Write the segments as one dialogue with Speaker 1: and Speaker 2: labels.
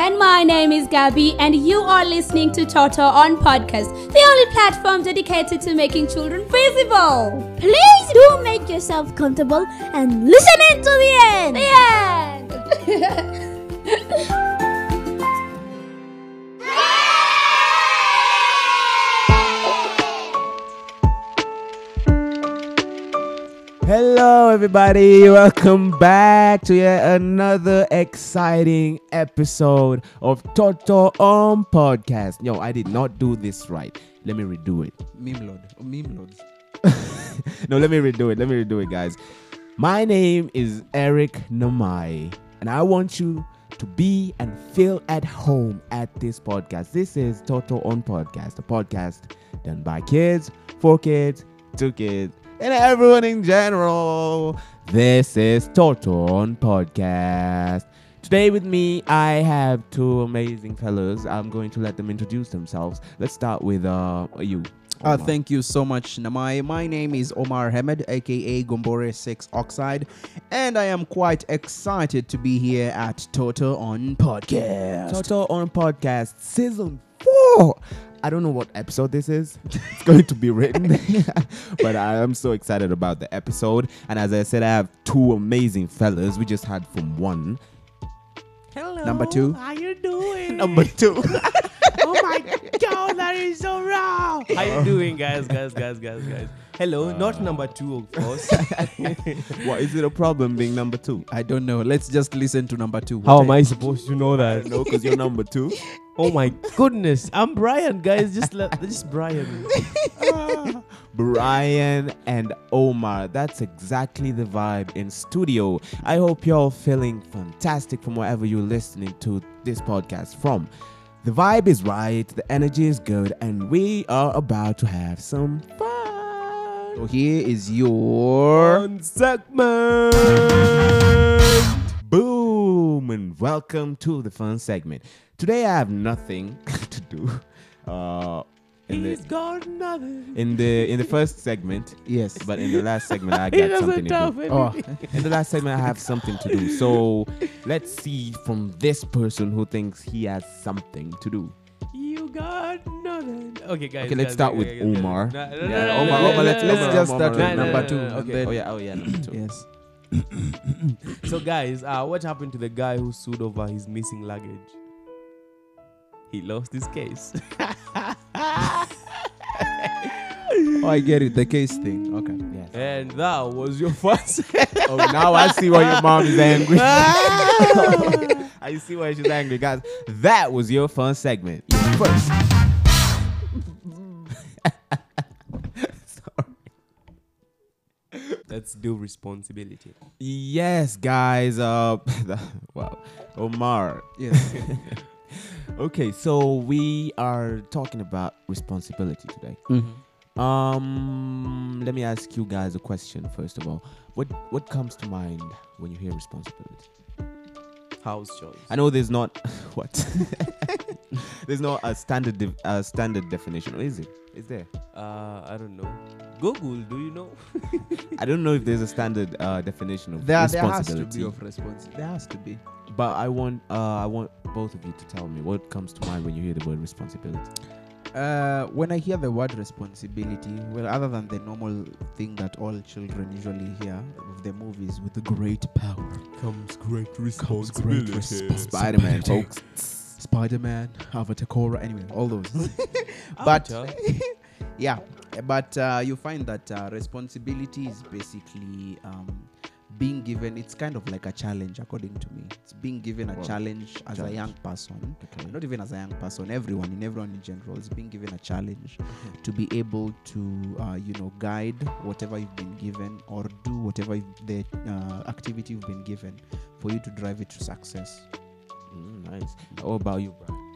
Speaker 1: And my name is Gabby, and you are listening to Toto on Podcast, the only platform dedicated to making children visible.
Speaker 2: Please do make yourself comfortable and listen in to the end.
Speaker 1: The end.
Speaker 3: Hello, everybody. Welcome back to yet another exciting episode of Toto on Podcast. Yo, I did not do this right. Let me redo it.
Speaker 4: Meme lord. Oh, meme lords.
Speaker 3: No, let me redo it. Let me redo it, guys. My name is Eric Namai, and I want you to be and feel at home at this podcast. This is Toto on Podcast, a podcast done by kids, for kids, to kids, and everyone in general. This is Toto on Podcast. Today with me, I have two amazing fellows. I'm going to let them introduce themselves. Let's start with uh you.
Speaker 4: Uh, thank you so much, Namai. My name is Omar Hemed, aka Gombore 6 Oxide, and I am quite excited to be here at Toto on Podcast.
Speaker 3: Toto on podcast season four. I don't know what episode this is. It's going to be written, but I am so excited about the episode. And as I said, I have two amazing fellas. We just had from one.
Speaker 5: Hello.
Speaker 4: Number two.
Speaker 5: How you doing?
Speaker 3: Number two.
Speaker 5: oh my god, that is so raw. How you doing, guys? Guys, guys, guys, guys. Hello, not number two, of course.
Speaker 3: what is it a problem being number two?
Speaker 4: I don't know. Let's just listen to number two.
Speaker 5: How am I supposed to know that?
Speaker 3: No, because you're number two.
Speaker 5: Oh my goodness, I'm Brian, guys. Just let, just Brian.
Speaker 3: Brian and Omar. That's exactly the vibe in studio. I hope you're all feeling fantastic from wherever you're listening to this podcast from. The vibe is right, the energy is good, and we are about to have some fun.
Speaker 4: So here is your.
Speaker 3: Fun segment. Boom, and welcome to the fun segment. Today I have nothing to do. Uh, in
Speaker 5: He's
Speaker 3: the
Speaker 5: got nothing.
Speaker 3: in the in the first segment,
Speaker 4: Yes.
Speaker 3: but in the last segment I got something
Speaker 5: doesn't
Speaker 3: to
Speaker 5: have
Speaker 3: do.
Speaker 4: Oh.
Speaker 3: In the last segment I have something to do. So let's see from this person who thinks he has something to do.
Speaker 5: You got nothing. Okay, guys.
Speaker 3: Okay, let's
Speaker 5: guys,
Speaker 3: start
Speaker 5: guys,
Speaker 3: with
Speaker 5: guys, guys.
Speaker 3: Omar.
Speaker 5: No, no,
Speaker 3: Yeah,
Speaker 5: no, no,
Speaker 3: Omar, Omar, let's-
Speaker 4: let's just start with
Speaker 5: no, no,
Speaker 4: number two,
Speaker 5: Okay.
Speaker 3: Oh yeah, oh yeah, number two.
Speaker 4: yes.
Speaker 5: So, guys, uh, what happened to the guy who sued over his missing luggage? He lost his case.
Speaker 4: Oh, I get it. The case thing. Okay.
Speaker 3: Yes.
Speaker 5: and that was your first.
Speaker 3: Oh, now I see why your mom is angry. I see why she's angry, guys. That was your fun segment.
Speaker 5: Let's do responsibility.
Speaker 3: Yes, guys. Uh, wow, Omar.
Speaker 4: Yes.
Speaker 3: Okay, so we are talking about responsibility today.
Speaker 4: Mhm.
Speaker 3: Um, let me ask you guys a question first of all. What what comes to mind when you hear responsibility?
Speaker 5: House chores.
Speaker 3: I know there's not what there's not a standard de- a standard definition, or is it? Is there?
Speaker 5: Uh, I don't know. Google, do you know?
Speaker 3: I don't know if there's a standard uh, definition of
Speaker 4: There, there has to
Speaker 3: responsibility.
Speaker 4: be of responsibility. There has to be.
Speaker 3: but I want uh, I want both of you to tell me what comes to mind when you hear the word responsibility.
Speaker 4: Uh, when I hear the word responsibility, well, other than the normal thing that all children usually hear of the movies, with the great power
Speaker 5: Comes great
Speaker 4: comes great responsibility.
Speaker 3: Spider-Man, folks.
Speaker 4: Spider-Man, Avatar, Korra, anyway, all those. but yeah, but uh, you find that uh, responsibility is basically um, being given. It's kind of like a challenge, according to me. It's being given a
Speaker 3: Wow.
Speaker 4: challenge as a young person.
Speaker 3: Okay.
Speaker 4: Not even as a young person. Everyone, in everyone in general, is being given a challenge
Speaker 3: Mm-hmm.
Speaker 4: to be able to, uh, you know, guide whatever you've been given or do whatever the uh, activity you've been given for you to drive it to success.
Speaker 3: Mm, nice. how about you, Brian?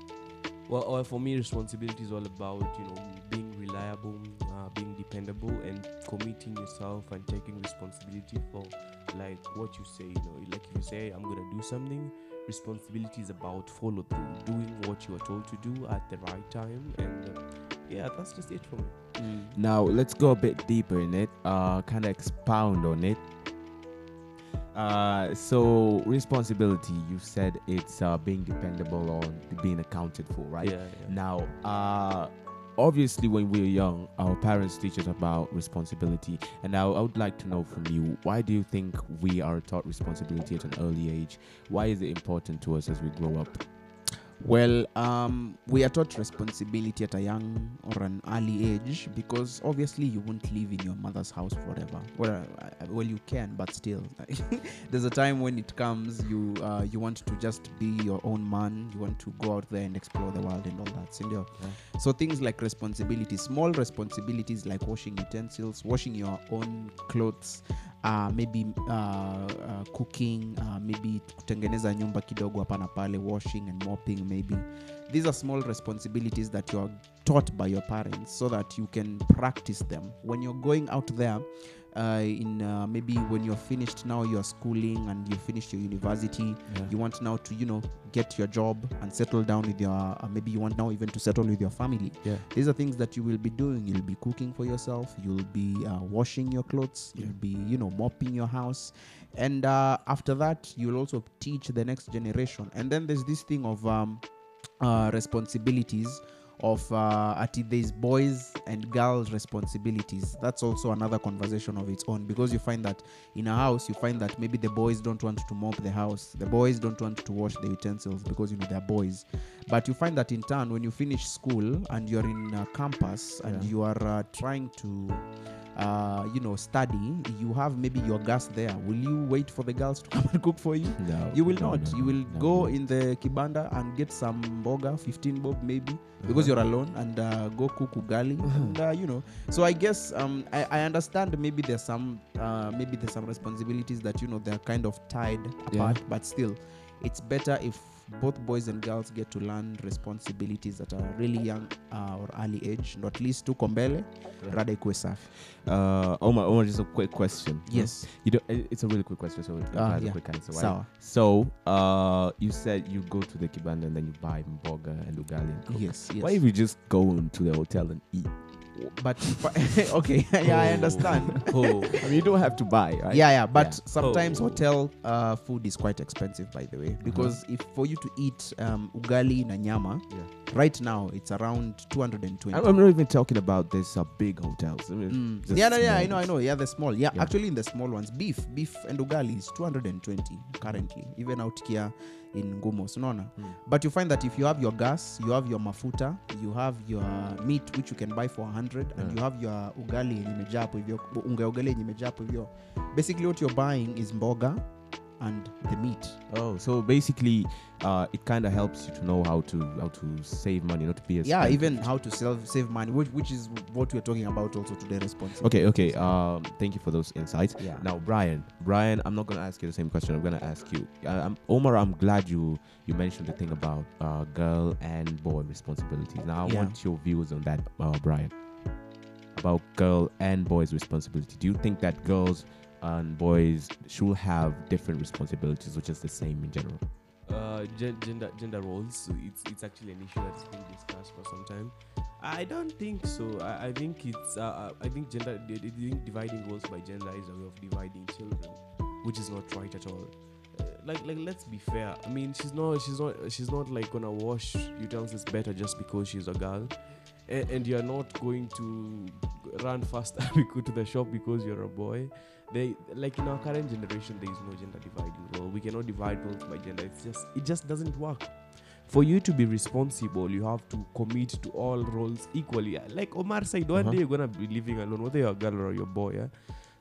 Speaker 5: Well, well, for me, responsibility is all about you know being reliable, uh, being dependable, and committing yourself and taking responsibility for like what you say. You know, like if you say I'm gonna do something, responsibility is about follow through, doing what you are told to do at the right time, and uh, yeah, that's just it for me.
Speaker 3: Now let's go a bit deeper in it. Uh, kind of expound on it. Uh, so responsibility. You said it's uh, being dependable on being accounted for, right?
Speaker 5: Yeah, yeah.
Speaker 3: Now, uh, obviously, when we were young, our parents teach us about responsibility, and now I would like to know from you, why do you think we are taught responsibility at an early age? Why is it important to us as we grow up?
Speaker 4: Well, um, we are taught responsibility at a young or an early age because obviously you won't live in your mother's house forever. Well, uh, well, you can, but still, there's a time when it comes. You uh, you want to just be your own man. You want to go out there and explore the world and all that. Sindio? So things like responsibilities, small responsibilities like washing utensils, washing your own clothes, uh, maybe uh, uh, cooking, uh, maybe kutengeneza nyumba kidogo hapa na pale, washing and mopping These are small responsibilities that you are taught by your parents so that you can practice them. When you're going out there, uh, in uh, maybe when you're finished now your schooling and you finished your university you want now to you know get your job and settle down with your uh, maybe you want now even to settle with your family.
Speaker 3: Yeah.
Speaker 4: these are things that you will be doing. You'll be cooking for yourself. You'll be uh, washing your clothes. You'll be you know mopping your house. And uh, after that you'll also teach the next generation. And then there's this thing of um, uh, responsibilities of uh, at there's boys and girls responsibilities. That's also another conversation of its own because you find that in a house you find that maybe the boys don't want to mop the house. The boys don't want to wash the utensils because you know they're boys. But you find that in turn when you finish school and you're in uh, campus and
Speaker 3: Yeah.
Speaker 4: you are uh, trying to uh, you know study you have maybe your gas there. Will you wait for the girls to come and cook for you?
Speaker 3: No,
Speaker 4: you will
Speaker 3: no,
Speaker 4: not.
Speaker 3: no,
Speaker 4: you will go in the kibanda and get some boga 15 bob maybe because you're alone and uh, go cook ugali and uh, you know. So i guess um, I, I understand maybe there's some uh, maybe there's some responsibilities that you know they're kind of tied apart but still it's better if both boys and girls get to learn responsibilities at a really young uh, or early age ndo at least tuko mbele rada ikuwe safi
Speaker 3: Uh, Omar, Omar, just a quick question.
Speaker 4: Yes.
Speaker 3: You don't, it's a really quick question, so uh,
Speaker 4: Ah,
Speaker 3: has a quick answer. Right?
Speaker 4: Sawa.
Speaker 3: So, uh, you said you go to the kibanda and then you buy mboga and ugali and cook.
Speaker 4: yes yes
Speaker 3: Why if you just go into the hotel and eat?
Speaker 4: But okay yeah i understand
Speaker 5: Oh,
Speaker 3: I mean, you don't have to buy, right?
Speaker 4: Yeah, yeah, but
Speaker 3: Yeah.
Speaker 4: sometimes
Speaker 5: Oh.
Speaker 4: hotel uh, food is quite expensive, by the way, because if for you to eat um, ugali na nyama,
Speaker 3: Yeah.
Speaker 4: right now it's around 220.
Speaker 3: I'm not even talking about this uh, big hotels. I mean,
Speaker 4: Mm. Yeah, no, yeah, I know, I know. Yeah, the small. Yeah,
Speaker 3: Yeah.
Speaker 4: actually, in the small ones, beef, beef and ugali is 220 currently, even out here in Ngumos, unaona. But you find that if you have your gas, you have your mafuta, you have your meat which you can buy for 100, and you have your ugali yenye imejaa hapo hivyo, unga ugali yenye imejaa hapo hivyo. Basically, what you're buying is mboga and the meat.
Speaker 3: Oh, so basically, uh, it kind of helps you to know how to how to save money, not to be a
Speaker 4: yeah even how to save save money which, which is what we're talking about also today responsibility
Speaker 3: Okay, okay. Um, thank you for those insights.
Speaker 4: Yeah.
Speaker 3: Now, Brian, Brian, I'm not gonna ask you the same question. I'm gonna ask you, uh, I'm, Omar. I'm glad you you mentioned the thing about uh, girl and boy responsibilities. Now, I
Speaker 4: Yeah.
Speaker 3: want your views on that, uh, Brian. About girl and boys responsibility. Do you think that girls and boys should have different responsibilities, which is the same in general?
Speaker 5: uh, gen- gender gender roles. So it's it's actually an issue that's been discussed for some time. I don't think so. I, I think it's uh, uh, I think gender di- di- dividing roles by gender is a way of dividing children, which is not right at all. Uh, like like let's be fair. I mean she's not she's not she's not like gonna wash utensils better just because she's a girl. And you're not going to run faster go to the shop because you're a boy. They like in our current generation there is no gender dividing role we cannot divide roles by gender. It's just it just doesn't work. For you to be responsible you have to commit to all roles equally. Like omar said one
Speaker 3: Uh-huh.
Speaker 5: day you're gonna be living alone whether you're a girl or you're a boy yeah?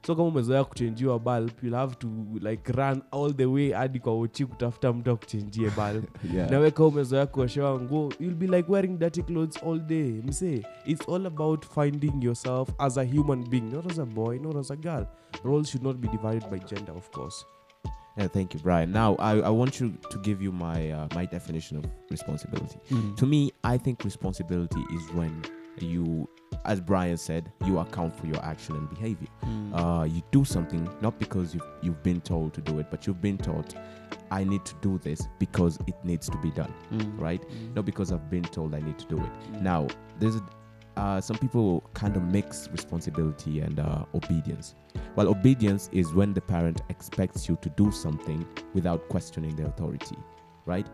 Speaker 5: So kama umezoea kuchenjiwa bulb you'll have to like run all the way hadi kwa uchi kutafuta mtu akuchenjie bulb
Speaker 3: Yeah.
Speaker 5: nawe kama umezoea kuoshewa nguo you'll be like wearing dirty clothes all day msee it's all about finding yourself as a human being not as a boy not as a girl roles should not be divided by gender of course
Speaker 3: Yeah, thank you, Brian. Now, I, I want you to give you my uh, my definition of responsibility. To me, I think responsibility is when you, as Brian said, you account for your action and behavior. Uh, you do something not because you've, you've been told to do it, but you've been taught, I need to do this because it needs to be done, right? Not because I've been told I need to do it. Now, there's a, uh, some people kind of mix responsibility and uh, obedience. Well, obedience is when the parent expects you to do something without questioning the authority, right?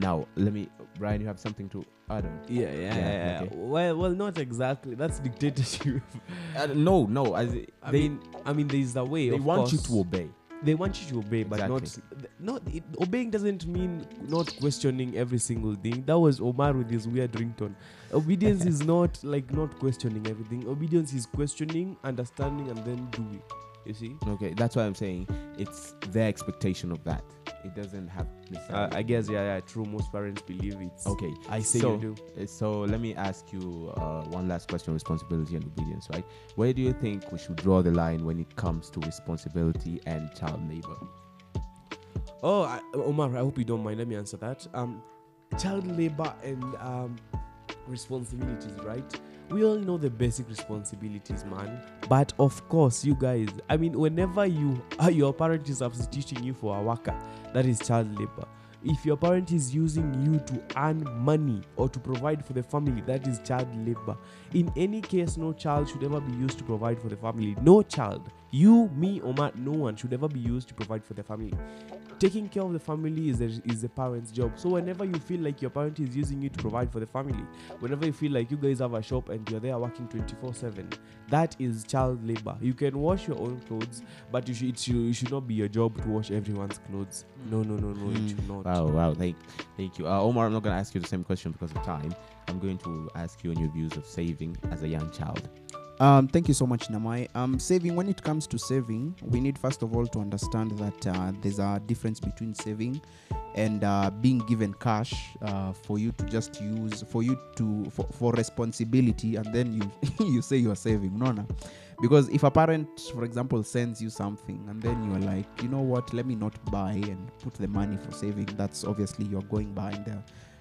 Speaker 3: Now, let me, Brian, you have something to add on?
Speaker 5: Yeah, yeah,
Speaker 3: Yeah,
Speaker 5: yeah.
Speaker 3: okay.
Speaker 5: Well, well, not exactly. That's dictatorship.
Speaker 3: Uh, no, no. As i- they,
Speaker 5: mean, I mean, there is a way.
Speaker 3: they want you to obey.
Speaker 5: They want you to obey, but not not it, obeying doesn't mean not questioning every single thing. That was Omar with his weird ringtone. Obedience is not like not questioning everything. Obedience is questioning, understanding, and then doing. You see?
Speaker 3: Okay, that's why I'm saying it's their expectation of that. It doesn't have.
Speaker 5: Uh, I guess yeah, yeah. True. Most parents believe it's
Speaker 3: Okay,
Speaker 5: I say
Speaker 3: so,
Speaker 5: you do.
Speaker 3: uh, So let me ask you uh, one last question: responsibility and obedience, right? Where do you think we should draw the line when it comes to responsibility and child labor?
Speaker 5: Oh, I, Omar, I hope you don't mind. Let me answer that. Um, child labor and um, responsibilities, right? We all know the basic responsibilities, man. But of course, you guys, I mean, whenever you your parent is substituting you for a worker, that is child labor. If your parent is using you to earn money or to provide for the family, that is child labor. In any case, no child should ever be used to provide for the family. No child, you, me, or Omar, no one should ever be used to provide for the family taking care of the family is the, is the parent's job. So whenever you feel like your parent is using you to provide for the family, whenever you feel like you guys have a shop and you're there working 24/7, that is child labor. You can wash your own clothes, but you should it should, it should not be your job to wash everyone's clothes. No, no, no, no, it should not.
Speaker 3: Wow, wow, thank, thank you, uh, Omar. I'm not to ask you the same question because of time. I'm going to ask you on your views of saving as a young child.
Speaker 4: Um, thank you so much, Namai. Um, saving, when it comes to saving, we need first of all to understand that uh, there's a difference between saving and uh, being given cash uh, for you to just use, for you to, for, for responsibility, and then you you say you're saving. No, no. Because if a parent, for example, sends you something and then you're like, you know what, let me not buy and put the money for saving, that's obviously you're going behind the,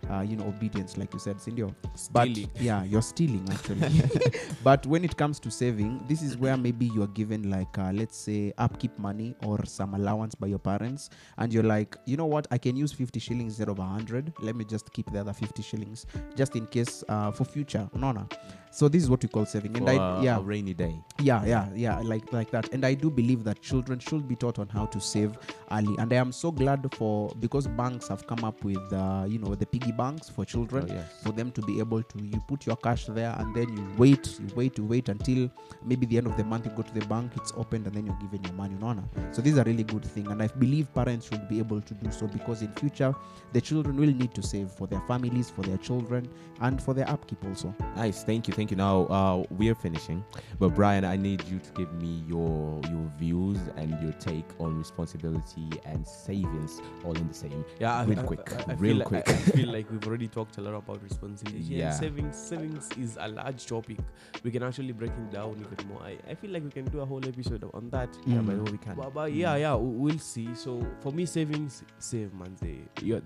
Speaker 4: uh, you know, obedience, like you said, sindio But yeah, you're stealing actually. but when it comes to saving, this is where maybe you're given like uh, let's say upkeep money or some allowance by your parents, and you're like, you know what, I can use 50 shillings instead of 100. Let me just keep the other 50 shillings just in case uh, for future. No. So this is what we call saving, and
Speaker 3: For,
Speaker 4: I yeah
Speaker 3: a rainy day.
Speaker 4: yeah yeah yeah like like that. And i do believe that children should be taught on how to save early. And i am so glad for because banks have come up with uh, you know the piggy banks for children
Speaker 3: Oh, yes.
Speaker 4: for them to be able to you put your cash there and then you wait you wait you wait until maybe the end of the month you go to the bank it's opened and then you're given your money. No, no. so this is a really good thing. And i believe parents should be able to do so because in future the children will need to save for their families for their children and for their upkeep also.
Speaker 3: Nice, thank you, thank you. Now uh, we're finishing, but Brian, I need you to give me your your views and your take on responsibility and savings, all in the same.
Speaker 5: Yeah,
Speaker 3: real
Speaker 5: I-
Speaker 3: quick,
Speaker 5: I- I
Speaker 3: real quick.
Speaker 5: Like, I, I feel like we've already talked a lot about responsibility.
Speaker 3: Yeah.
Speaker 5: And savings, savings is a large topic. We can actually break it down even more. I, I feel like we can do a whole episode on that.
Speaker 3: Yeah,
Speaker 4: Mm.
Speaker 3: but no, we can.
Speaker 5: But, but yeah, yeah, we- we'll see. So for me, savings, save, man.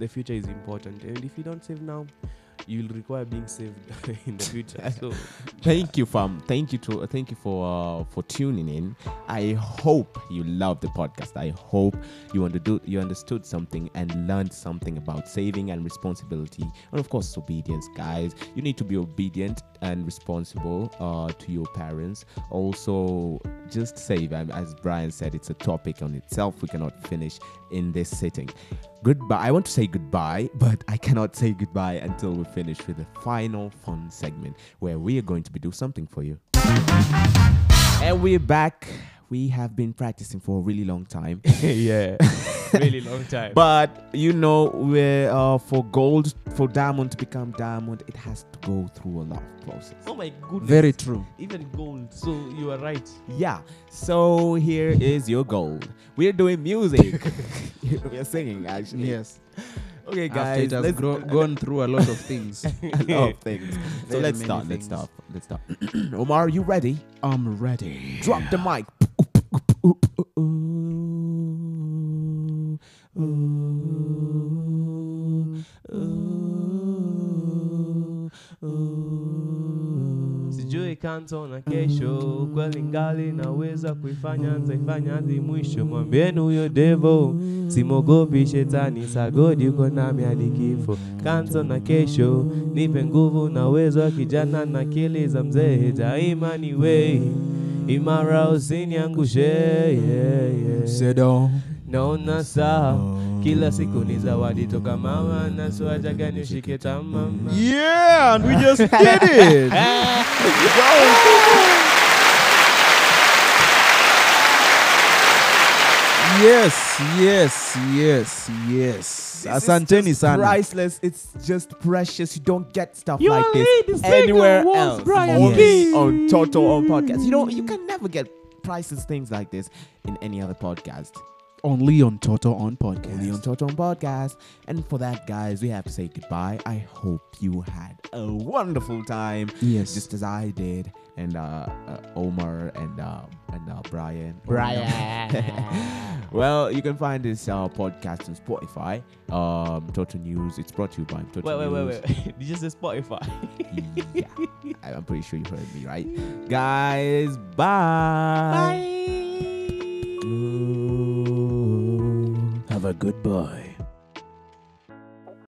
Speaker 5: The future is important, and if you don't save now, you'll require being saved in the future. So
Speaker 3: Thank you, fam. Thank you to thank you for uh, for tuning in. I hope you love the podcast. I hope you understood you understood something and learned something about saving and responsibility, and of course, obedience, guys. You need to be obedient and responsible uh, to your parents. Also, just save. As Brian said, it's a topic on itself. We cannot finish in this sitting. Goodbye. I want to say goodbye, but I cannot say goodbye until we finish with the final fun segment where we are going to be do something for you. And we're back. We have been practicing for a really long time.
Speaker 5: yeah, really long time.
Speaker 3: But you know, we're uh, for gold, for diamond to become diamond, it has to go through a lot of process.
Speaker 5: oh my goodness,
Speaker 4: very true
Speaker 5: even gold. So you are right.
Speaker 3: Yeah. So here is your gold. We're doing music. we're singing actually.
Speaker 4: yes
Speaker 3: Okay,
Speaker 4: After
Speaker 3: guys.
Speaker 4: it has
Speaker 3: let's
Speaker 4: gro- gone through a lot of things
Speaker 3: a lot of things. So
Speaker 4: Very
Speaker 3: let's start. Let's start. Let's start. Omar, are you ready?
Speaker 4: i'm ready
Speaker 3: Drop the mic.
Speaker 5: Sijui kweli kanto na kesho. Kweli ngali naweza kuifanya ntaifanya hadi mwisho. Mwambieni huyo devo simogopi shetani sagodi uko nami hadi kifo. Kanto na kesho nipe nguvu na uwezo wa kijana na akili za mzee. Daima ni wei imara usiniangushe yeah, yeah. Naona saa kila siku ni zawadi toka mama naswajagani ushike tamama
Speaker 4: Yeah, and we just did it. yes, yes, yes, yes.
Speaker 3: This is
Speaker 4: Asanteni sana.
Speaker 3: Priceless. It's just precious. You don't get stuff
Speaker 5: You
Speaker 3: like this
Speaker 5: need to sing
Speaker 3: anywhere else.
Speaker 5: Brian
Speaker 3: Only
Speaker 4: King.
Speaker 3: on Toto on podcast. You know, you can never get priceless things like this in any other podcast.
Speaker 4: Only on Toto on podcast.
Speaker 3: Only on Toto on podcast. And for that, guys, we have to say goodbye. I hope you had a wonderful time,
Speaker 4: Yes.
Speaker 3: just as I did, and uh, uh Omar and uh, and uh, Brian. well, you can find this uh, podcast on Spotify. Um, Toto News. It's brought to you by Toto
Speaker 5: wait wait wait
Speaker 3: News.
Speaker 5: wait did you say spotify
Speaker 3: yeah, I'm pretty sure you heard me right, guys. Bye.
Speaker 4: Have a good boy.